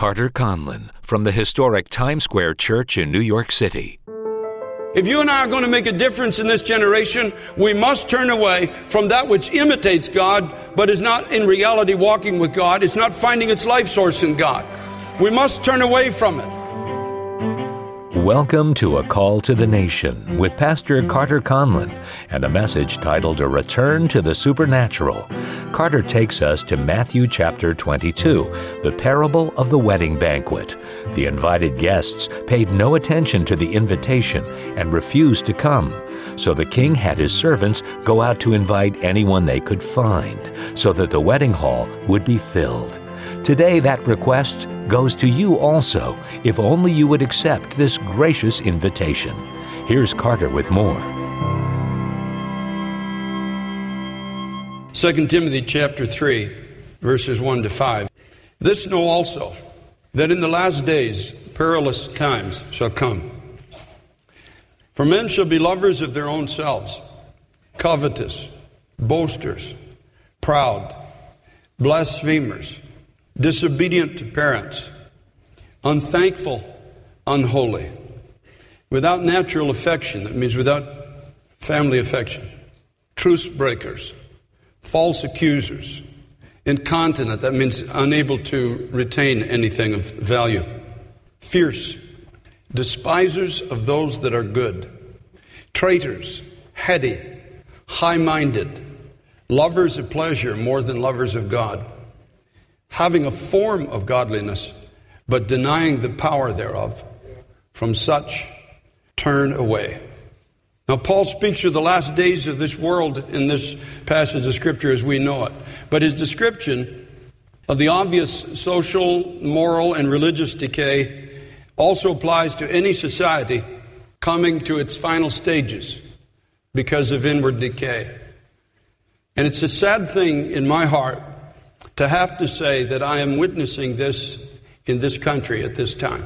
Carter Conlon from the historic Times Square Church in New York City. If you and I are going to make a difference in this generation, we must turn away from that which imitates God, but is not in reality walking with God. It's not finding its life source in God. We must turn away from it. Welcome to A Call to the Nation with Pastor Carter Conlon and a message titled A Return to the Supernatural. Carter takes us to Matthew chapter 22, the parable of the wedding banquet. The invited guests paid no attention to the invitation and refused to come. So the king had his servants go out to invite anyone they could find so that the wedding hall would be filled. Today, that request goes to you also, if only you would accept this gracious invitation. Here's Carter with more. 2 Timothy chapter 3, verses 1 to 5. This know also, that in the last days perilous times shall come. For men shall be lovers of their own selves, covetous, boasters, proud, blasphemers disobedient to parents, unthankful, unholy, without natural affection, that means without family affection, truce breakers, false accusers, incontinent, that means unable to retain anything of value, fierce, despisers of those that are good, traitors, heady, high minded, lovers of pleasure more than lovers of God having a form of godliness, but denying the power thereof. From such, turn away. Now, Paul speaks of the last days of this world in this passage of Scripture as we know it. But his description of the obvious social, moral, and religious decay also applies to any society coming to its final stages because of inward decay. And it's a sad thing in my heart to have to say that I am witnessing this in this country at this time.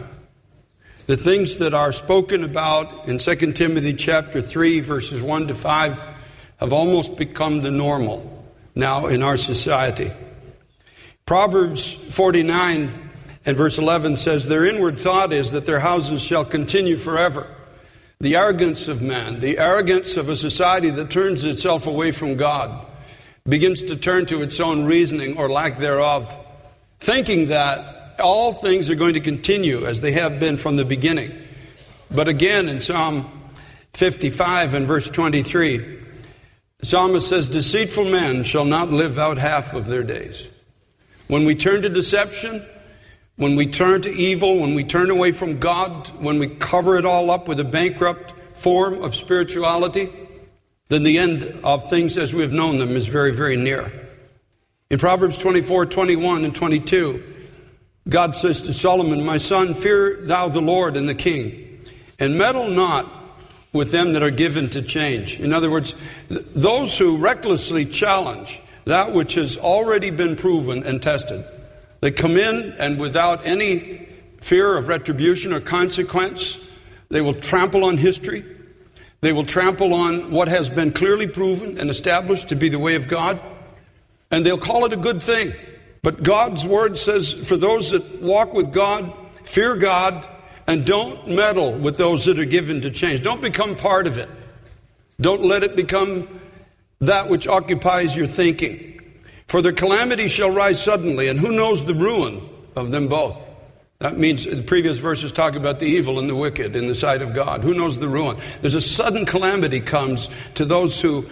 The things that are spoken about in 2 Timothy chapter 3 verses 1 to 5 have almost become the normal now in our society. Proverbs 49 and verse 11 says, Their inward thought is that their houses shall continue forever. The arrogance of man, the arrogance of a society that turns itself away from God begins to turn to its own reasoning or lack thereof, thinking that all things are going to continue as they have been from the beginning. But again, in Psalm 55 and verse 23, the psalmist says, Deceitful men shall not live out half of their days. When we turn to deception, when we turn to evil, when we turn away from God, when we cover it all up with a bankrupt form of spirituality, then the end of things as we have known them is very, very near. In Proverbs 24, 21, and 22, God says to Solomon, My son, fear thou the Lord and the king, and meddle not with them that are given to change. In other words, those who recklessly challenge that which has already been proven and tested. They come in and without any fear of retribution or consequence, they will trample on history. They will trample on what has been clearly proven and established to be the way of God, and they'll call it a good thing. But God's word says for those that walk with God, fear God, and don't meddle with those that are given to change. Don't become part of it. Don't let it become that which occupies your thinking. For the calamity shall rise suddenly, and who knows the ruin of them both? That means the previous verses talk about the evil and the wicked in the sight of God. Who knows the ruin? There's a sudden calamity comes to those who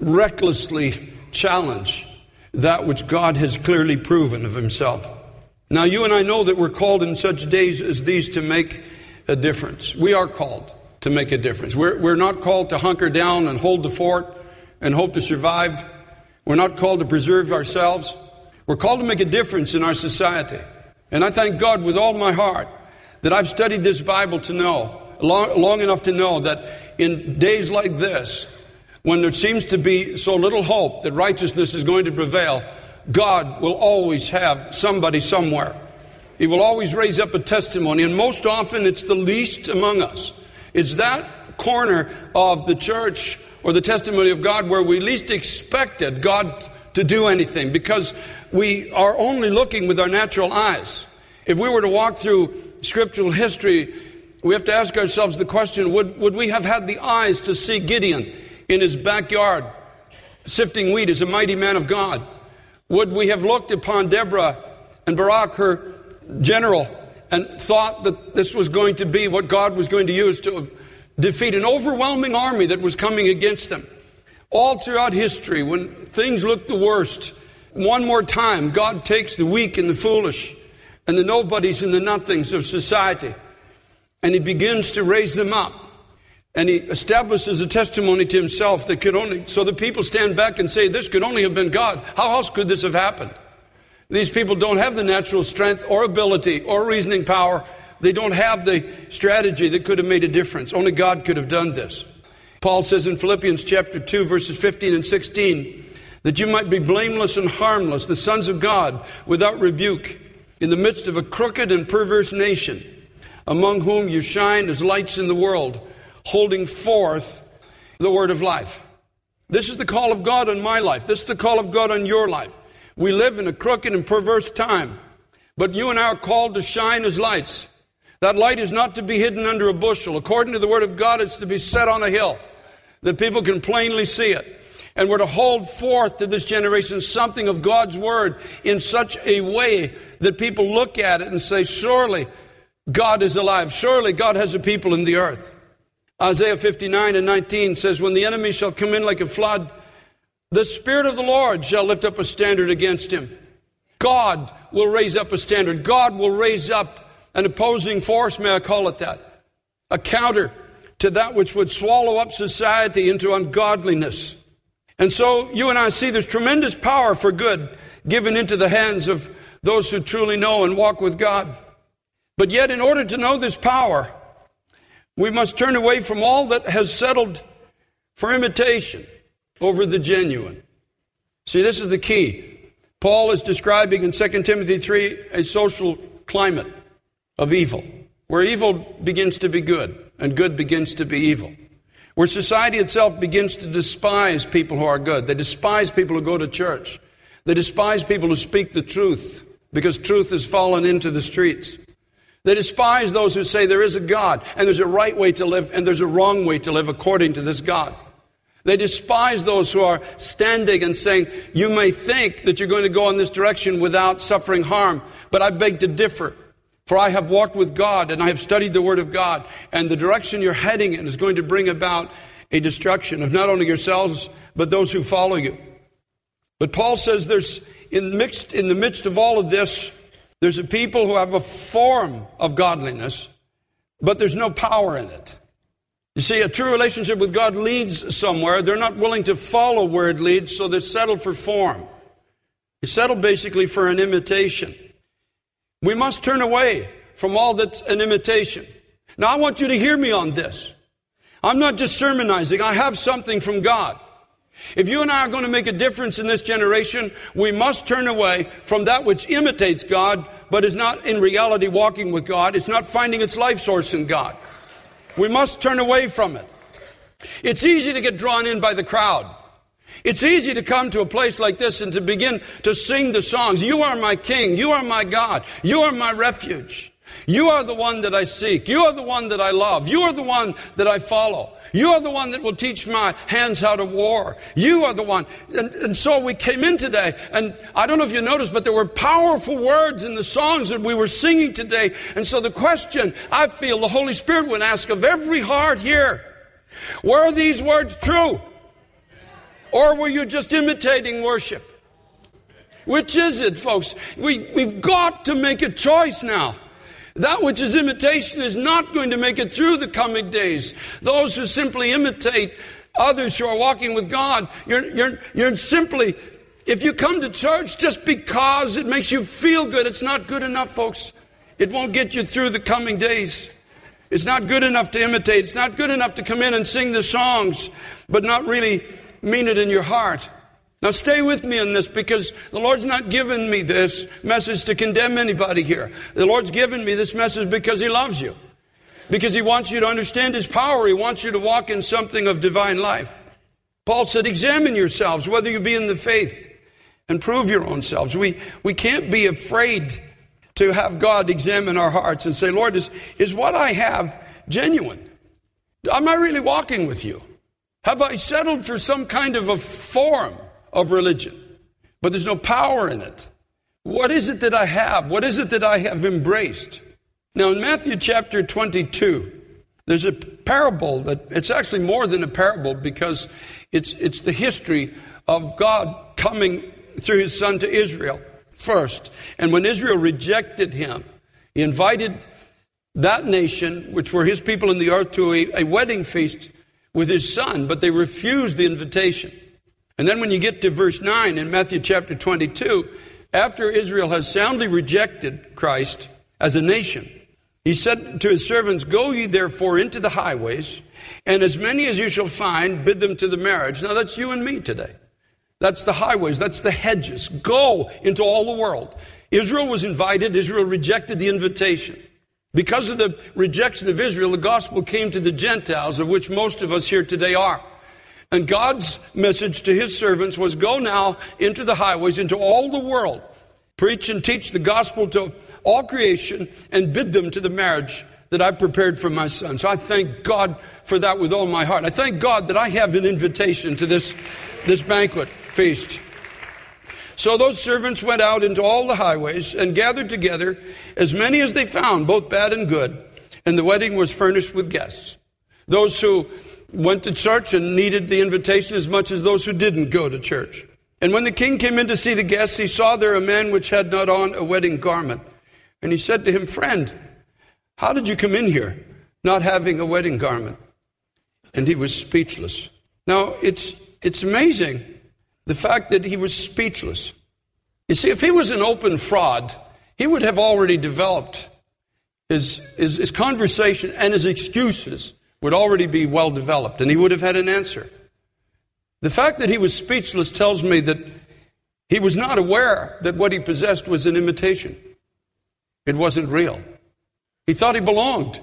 recklessly challenge that which God has clearly proven of himself. Now, you and I know that we're called in such days as these to make a difference. We are called to make a difference. We're, we're not called to hunker down and hold the fort and hope to survive. We're not called to preserve ourselves. We're called to make a difference in our society. And I thank God with all my heart that I've studied this Bible to know, long, long, enough to know that in days like this, when there seems to be so little hope that righteousness is going to prevail, God will always have somebody somewhere. He will always raise up a testimony, and most often it's the least among us. It's that corner of the church or the testimony of God where we least expected God to do anything because we are only looking with our natural eyes. If we were to walk through scriptural history, we have to ask ourselves the question would, would we have had the eyes to see Gideon in his backyard sifting wheat as a mighty man of God? Would we have looked upon Deborah and Barak, her general, and thought that this was going to be what God was going to use to defeat an overwhelming army that was coming against them? All throughout history, when things look the worst, one more time, God takes the weak and the foolish and the nobodies and the nothings of society and He begins to raise them up. And He establishes a testimony to Himself that could only, so the people stand back and say, This could only have been God. How else could this have happened? These people don't have the natural strength or ability or reasoning power. They don't have the strategy that could have made a difference. Only God could have done this. Paul says in Philippians chapter 2, verses 15 and 16, that you might be blameless and harmless, the sons of God, without rebuke, in the midst of a crooked and perverse nation, among whom you shine as lights in the world, holding forth the word of life. This is the call of God on my life. This is the call of God on your life. We live in a crooked and perverse time, but you and I are called to shine as lights. That light is not to be hidden under a bushel. According to the Word of God, it's to be set on a hill that people can plainly see it. And we're to hold forth to this generation something of God's Word in such a way that people look at it and say, Surely God is alive. Surely God has a people in the earth. Isaiah 59 and 19 says, When the enemy shall come in like a flood, the Spirit of the Lord shall lift up a standard against him. God will raise up a standard. God will raise up an opposing force, may I call it that, a counter to that which would swallow up society into ungodliness. And so you and I see there's tremendous power for good given into the hands of those who truly know and walk with God. But yet, in order to know this power, we must turn away from all that has settled for imitation over the genuine. See, this is the key. Paul is describing in 2 Timothy 3 a social climate of evil, where evil begins to be good and good begins to be evil, where society itself begins to despise people who are good. They despise people who go to church. They despise people who speak the truth because truth has fallen into the streets. They despise those who say there is a God and there's a right way to live and there's a wrong way to live according to this God. They despise those who are standing and saying, You may think that you're going to go in this direction without suffering harm, but I beg to differ. For I have walked with God and I have studied the Word of God, and the direction you're heading in is going to bring about a destruction of not only yourselves, but those who follow you. But Paul says there's in, mixed, in the midst of all of this, there's a people who have a form of godliness, but there's no power in it. You see, a true relationship with God leads somewhere. They're not willing to follow where it leads, so they're settled for form. They settle basically for an imitation. We must turn away from all that's an imitation. Now, I want you to hear me on this. I'm not just sermonizing, I have something from God. If you and I are going to make a difference in this generation, we must turn away from that which imitates God, but is not in reality walking with God. It's not finding its life source in God. We must turn away from it. It's easy to get drawn in by the crowd. It's easy to come to a place like this and to begin to sing the songs. You are my king. You are my God. You are my refuge. You are the one that I seek. You are the one that I love. You are the one that I follow. You are the one that will teach my hands how to war. You are the one. And, and, so we came in today, and I don't know if you noticed, but there were powerful words in the songs that we were singing today. And so the question I feel the Holy Spirit would ask of every heart here, were these words true? Or were you just imitating worship? Which is it, folks? We, we've got to make a choice now. That which is imitation is not going to make it through the coming days. Those who simply imitate others who are walking with God, you're, you're, you're simply, if you come to church just because it makes you feel good, it's not good enough, folks. It won't get you through the coming days. It's not good enough to imitate. It's not good enough to come in and sing the songs, but not really mean it in your heart. Now, stay with me on this because the Lord's not given me this message to condemn anybody here. The Lord's given me this message because He loves you, because He wants you to understand His power. He wants you to walk in something of divine life. Paul said, Examine yourselves, whether you be in the faith, and prove your own selves. We, we can't be afraid to have God examine our hearts and say, Lord, is, is what I have genuine? Am I really walking with you? Have I settled for some kind of a form of religion? But there's no power in it. What is it that I have? What is it that I have embraced? Now, in Matthew chapter 22, there's a parable that it's actually more than a parable because it's, it's the history of God coming through his son to Israel first. And when Israel rejected him, he invited that nation, which were his people in the earth, to a, a wedding feast with his son, but they refused the invitation. And then when you get to verse 9 in Matthew chapter 22, after Israel has soundly rejected Christ as a nation, he said to his servants, Go ye therefore into the highways, and as many as you shall find, bid them to the marriage. Now that's you and me today. That's the highways, that's the hedges. Go into all the world. Israel was invited, Israel rejected the invitation. Because of the rejection of Israel, the gospel came to the Gentiles, of which most of us here today are. And God's message to his servants was go now into the highways, into all the world, preach and teach the gospel to all creation, and bid them to the marriage that I prepared for my son. So I thank God for that with all my heart. I thank God that I have an invitation to this, this banquet feast. So those servants went out into all the highways and gathered together as many as they found, both bad and good, and the wedding was furnished with guests. Those who went to church and needed the invitation as much as those who didn't go to church. And when the king came in to see the guests, he saw there a man which had not on a wedding garment. And he said to him, Friend, how did you come in here not having a wedding garment? And he was speechless. Now, it's, it's amazing the fact that he was speechless. You see, if he was an open fraud, he would have already developed his, his, his, conversation and his excuses would already be well developed, and he would have had an answer. The fact that he was speechless tells me that he was not aware that what he possessed was an imitation. It wasn't real. He thought he belonged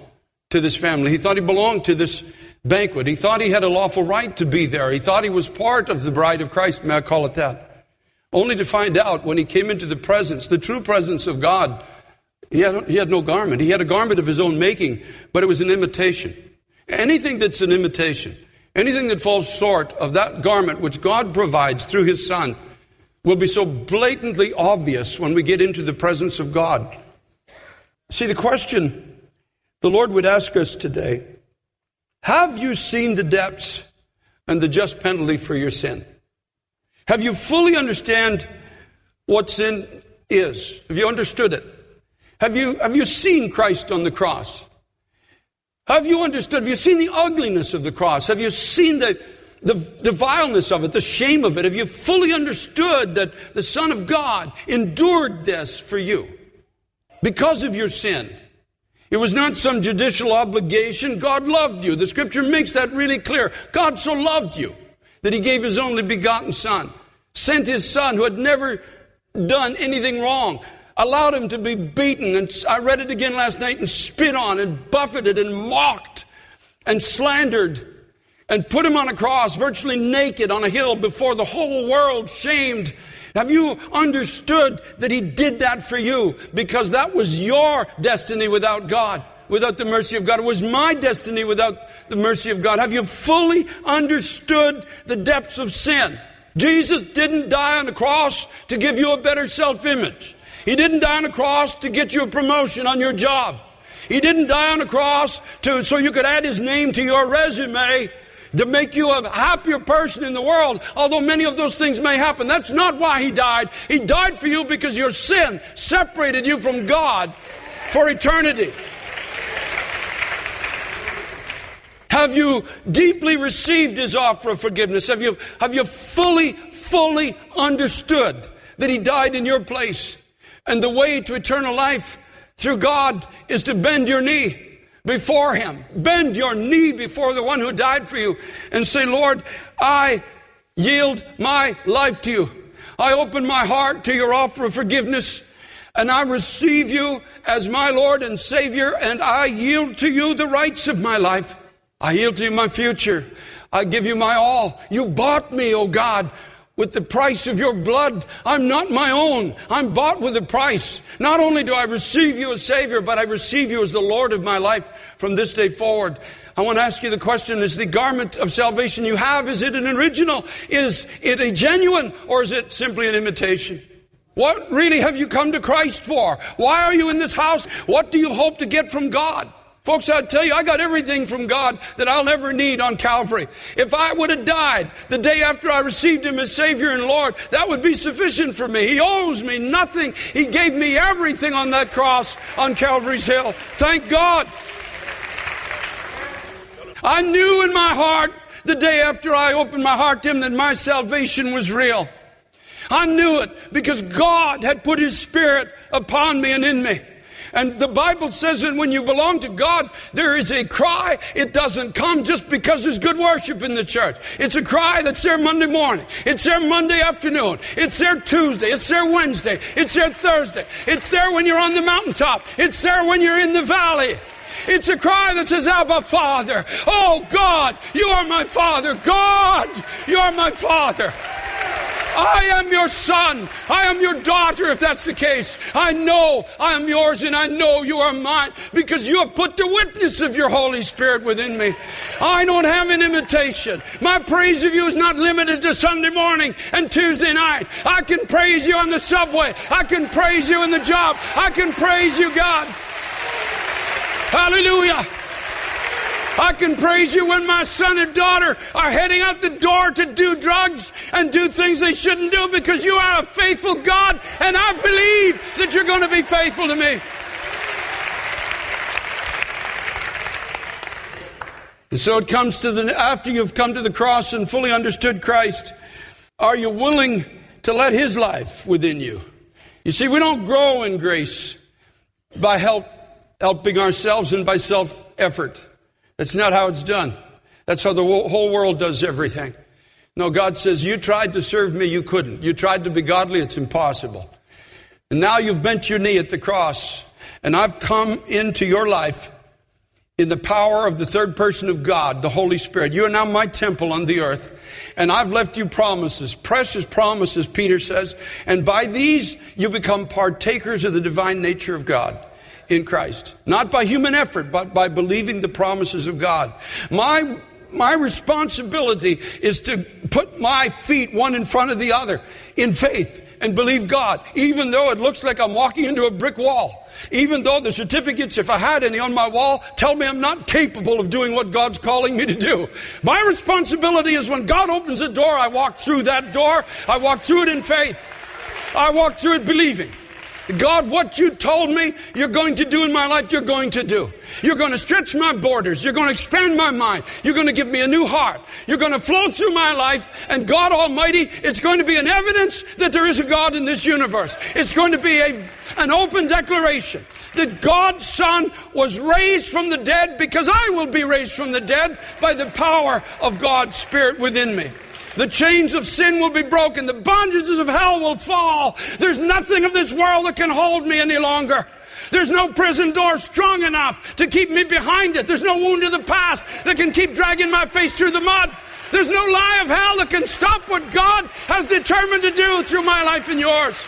to this family. He thought he belonged to this banquet. He thought he had a lawful right to be there. He thought he was part of the bride of Christ, may I call it that? Only to find out when he came into the presence, the true presence of God, he had, he had no garment. He had a garment of his own making, but it was an imitation. Anything that's an imitation, anything that falls short of that garment which God provides through his Son, will be so blatantly obvious when we get into the presence of God. See, the question the Lord would ask us today have you seen the depths and the just penalty for your sin? Have you fully understand what sin is? Have you understood it? Have you, have you seen Christ on the cross? Have you understood? Have you seen the ugliness of the cross? Have you seen the, the, the vileness of it, the shame of it? Have you fully understood that the Son of God endured this for you because of your sin? It was not some judicial obligation. God loved you. The scripture makes that really clear. God so loved you that he gave his only begotten son, sent his son who had never done anything wrong, allowed him to be beaten. And I read it again last night and spit on and buffeted and mocked and slandered and put him on a cross, virtually naked on a hill before the whole world, shamed have you understood that He did that for you? Because that was your destiny without God, without the mercy of God. It was my destiny without the mercy of God. Have you fully understood the depths of sin? Jesus didn't die on the cross to give you a better self image. He didn't die on the cross to get you a promotion on your job. He didn't die on the cross to, so you could add his name to your resume to make you a happier person in the world, although many of those things may happen. That's not why He died. He died for you because your sin separated you from God for eternity. Have you deeply received His offer of forgiveness? Have you, have you fully, fully understood that He died in your place? And the way to eternal life through God is to bend your knee before Him. Bend your knee before the one who died for you and say, Lord, I yield my life to you. I open my heart to your offer of forgiveness and I receive you as my Lord and Savior and I yield to you the rights of my life. I yield to you my future. I give you my all. You bought me, O oh God, with the price of your blood. I'm not my own. I'm bought with a price. Not only do I receive you as Savior, but I receive you as the Lord of my life from this day forward. I want to ask you the question, is the garment of salvation you have, is it an original? Is it a genuine or is it simply an imitation? What really have you come to Christ for? Why are you in this house? What do you hope to get from God? Folks, I tell you, I got everything from God that I'll ever need on Calvary. If I would have died the day after I received Him as Savior and Lord, that would be sufficient for me. He owes me nothing. He gave me everything on that cross on Calvary's Hill. Thank God. I knew in my heart the day after I opened my heart to Him that my salvation was real. I knew it because God had put His Spirit upon me and in me. And the Bible says that when you belong to God, there is a cry. It doesn't come just because there's good worship in the church. It's a cry that's there Monday morning. It's there Monday afternoon. It's there Tuesday. It's there Wednesday. It's there Thursday. It's there when you're on the mountaintop. It's there when you're in the valley. It's a cry that says, Abba, Father. Oh, God, you are my Father. God, you are my Father. I am your son. I am your daughter, if that's the case. I know I am yours and I know you are mine because you have put the witness of your Holy Spirit within me. I don't have an imitation. My praise of you is not limited to Sunday morning and Tuesday night. I can praise you on the subway. I can praise you in the job. I can praise you, God. Hallelujah. I can praise you when my son and daughter are heading out the door to do drugs and do things they shouldn't do because you are a faithful God and I believe that you're going to be faithful to me. And so it comes to the, after you've come to the cross and fully understood Christ, are you willing to let His life within you? You see, we don't grow in grace by help, helping ourselves and by self effort. That's not how it's done. That's how the whole world does everything. No, God says, You tried to serve me, you couldn't. You tried to be godly, it's impossible. And now you've bent your knee at the cross, and I've come into your life in the power of the third person of God, the Holy Spirit. You are now my temple on the earth, and I've left you promises, precious promises, Peter says, and by these you become partakers of the divine nature of God in Christ. Not by human effort, but by believing the promises of God. My my responsibility is to put my feet one in front of the other in faith and believe God, even though it looks like I'm walking into a brick wall. Even though the certificates, if I had any on my wall, tell me I'm not capable of doing what God's calling me to do. My responsibility is when God opens a door, I walk through that door. I walk through it in faith. I walk through it believing. God, what you told me you're going to do in my life, you're going to do. You're going to stretch my borders. You're going to expand my mind. You're going to give me a new heart. You're going to flow through my life. And God Almighty, it's going to be an evidence that there is a God in this universe. It's going to be a, an open declaration that God's Son was raised from the dead because I will be raised from the dead by the power of God's Spirit within me. The chains of sin will be broken. The bondages of hell will fall. There's nothing of this world that can hold me any longer. There's no prison door strong enough to keep me behind it. There's no wound of the past that can keep dragging my face through the mud. There's no lie of hell that can stop what God has determined to do through my life and yours.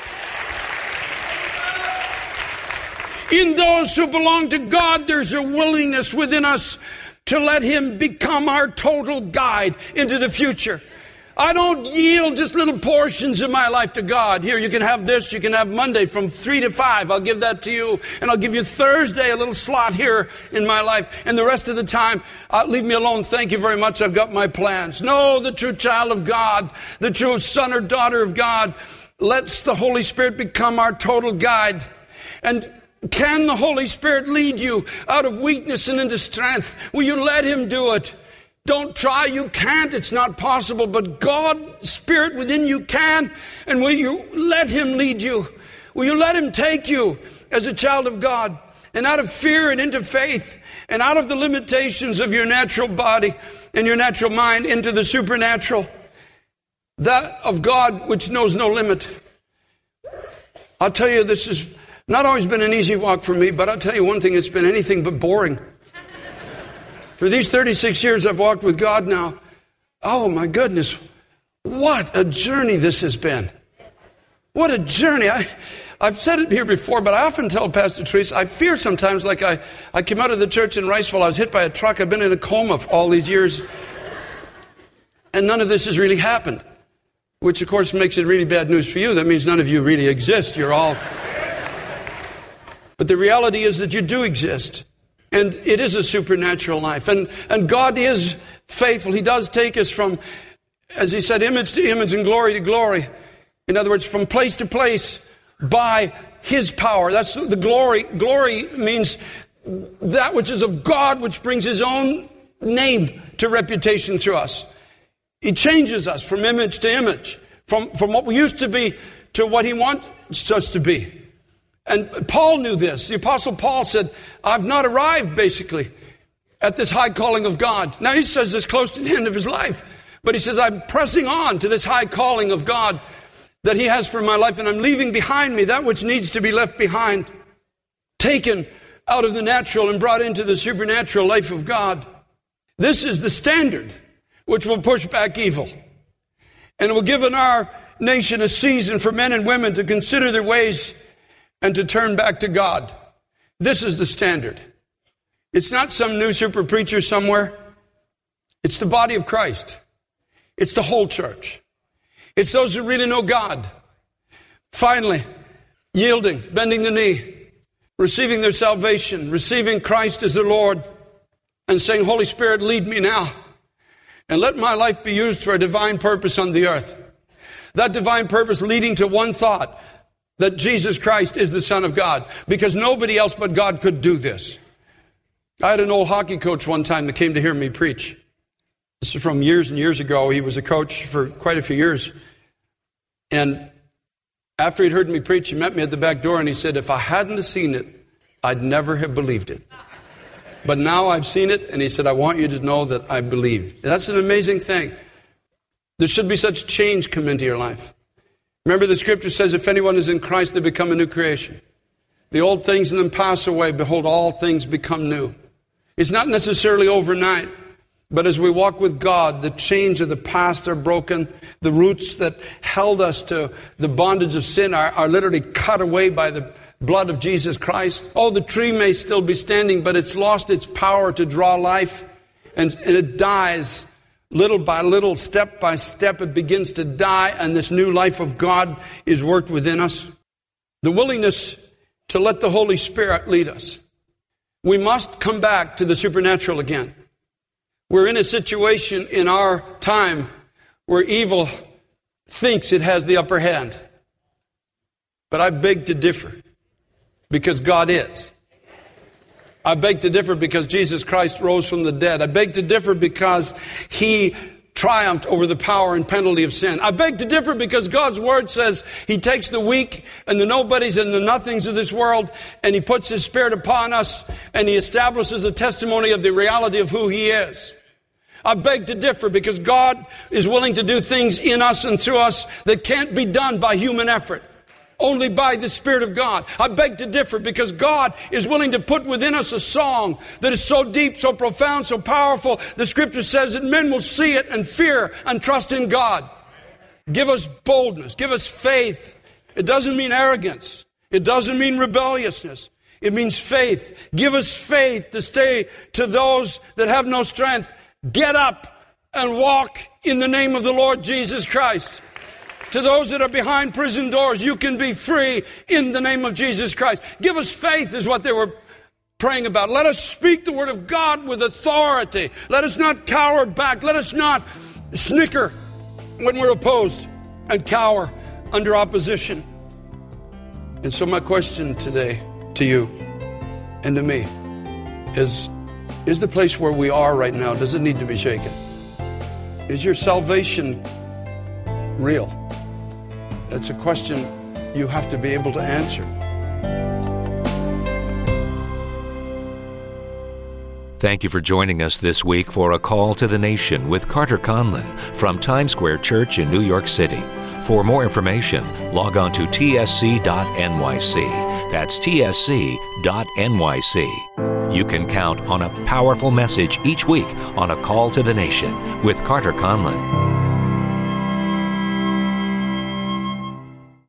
In those who belong to God, there's a willingness within us to let Him become our total guide into the future. I don't yield just little portions of my life to God. Here, you can have this, you can have Monday from 3 to 5. I'll give that to you. And I'll give you Thursday, a little slot here in my life. And the rest of the time, uh, leave me alone. Thank you very much. I've got my plans. No, the true child of God, the true son or daughter of God, lets the Holy Spirit become our total guide. And can the Holy Spirit lead you out of weakness and into strength? Will you let Him do it? Don't try, you can't, it's not possible, but God, Spirit within you can. And will you let Him lead you? Will you let Him take you as a child of God and out of fear and into faith and out of the limitations of your natural body and your natural mind into the supernatural? That of God which knows no limit. I'll tell you, this has not always been an easy walk for me, but I'll tell you one thing, it's been anything but boring. For these 36 years I've walked with God now, oh my goodness, What a journey this has been. What a journey. I, I've said it here before, but I often tell Pastor Teresa, I fear sometimes like I, I came out of the church in Riceville, I was hit by a truck, I've been in a coma for all these years, and none of this has really happened. Which, of course, makes it really bad news for you. That means none of you really exist. You're all. But the reality is that you do exist. And it is a supernatural life. And, and God is faithful. He does take us from, as He said, image to image and glory to glory. In other words, from place to place by His power. That's the glory. Glory means that which is of God, which brings His own name to reputation through us. He changes us from image to image, from, from what we used to be to what He wants us to be. And Paul knew this. The Apostle Paul said, I've not arrived, basically, at this high calling of God. Now, he says this close to the end of his life, but he says, I'm pressing on to this high calling of God that He has for my life, and I'm leaving behind me that which needs to be left behind, taken out of the natural and brought into the supernatural life of God. This is the standard which will push back evil. And it will give in our nation a season for men and women to consider their ways and to turn back to God. This is the standard. It's not some new super preacher somewhere. It's the body of Christ. It's the whole church. It's those who really know God. Finally, yielding, bending the knee, receiving their salvation, receiving Christ as their Lord, and saying, Holy Spirit, lead me now. And let my life be used for a divine purpose on the earth. That divine purpose leading to one thought that Jesus Christ is the Son of God, because nobody else but God could do this. I had an old hockey coach one time that came to hear me preach. This is from years and years ago. He was a coach for quite a few years. And after he'd heard me preach, he met me at the back door and he said, If I hadn't seen it, I'd never have believed it. But now I've seen it, and he said, I want you to know that I believe. That's an amazing thing. There should be such change come into your life. Remember, the scripture says, If anyone is in Christ, they become a new creation. The old things in them pass away. Behold, all things become new. It's not necessarily overnight. But as we walk with God, the chains of the past are broken. The roots that held us to the bondage of sin are, are literally cut away by the blood of Jesus Christ. Oh, the tree may still be standing, but it's lost its power to draw life and, and it dies little by little, step by step. It begins to die, and this new life of God is worked within us. The willingness to let the Holy Spirit lead us. We must come back to the supernatural again. We're in a situation in our time where evil thinks it has the upper hand. But I beg to differ because God is. I beg to differ because Jesus Christ rose from the dead. I beg to differ because He triumphed over the power and penalty of sin. I beg to differ because God's word says He takes the weak and the nobodies and the nothings of this world and He puts His Spirit upon us and He establishes a testimony of the reality of who He is. I beg to differ because God is willing to do things in us and through us that can't be done by human effort. Only by the Spirit of God. I beg to differ because God is willing to put within us a song that is so deep, so profound, so powerful. The scripture says that men will see it and fear and trust in God. Give us boldness. Give us faith. It doesn't mean arrogance. It doesn't mean rebelliousness. It means faith. Give us faith to stay to those that have no strength. Get up and walk in the name of the Lord Jesus Christ. To those that are behind prison doors, you can be free in the name of Jesus Christ. Give us faith, is what they were praying about. Let us speak the word of God with authority. Let us not cower back. Let us not snicker when we're opposed and cower under opposition. And so, my question today to you and to me is is the place where we are right now, does it need to be shaken? Is your salvation real? That's a question you have to be able to answer. Thank you for joining us this week for A Call to the Nation with Carter Conlon from Times Square Church in New York City. For more information, log on to tsc.nyc. That's tsc.nyc. You can count on a powerful message each week on A Call to the Nation with Carter Conlon.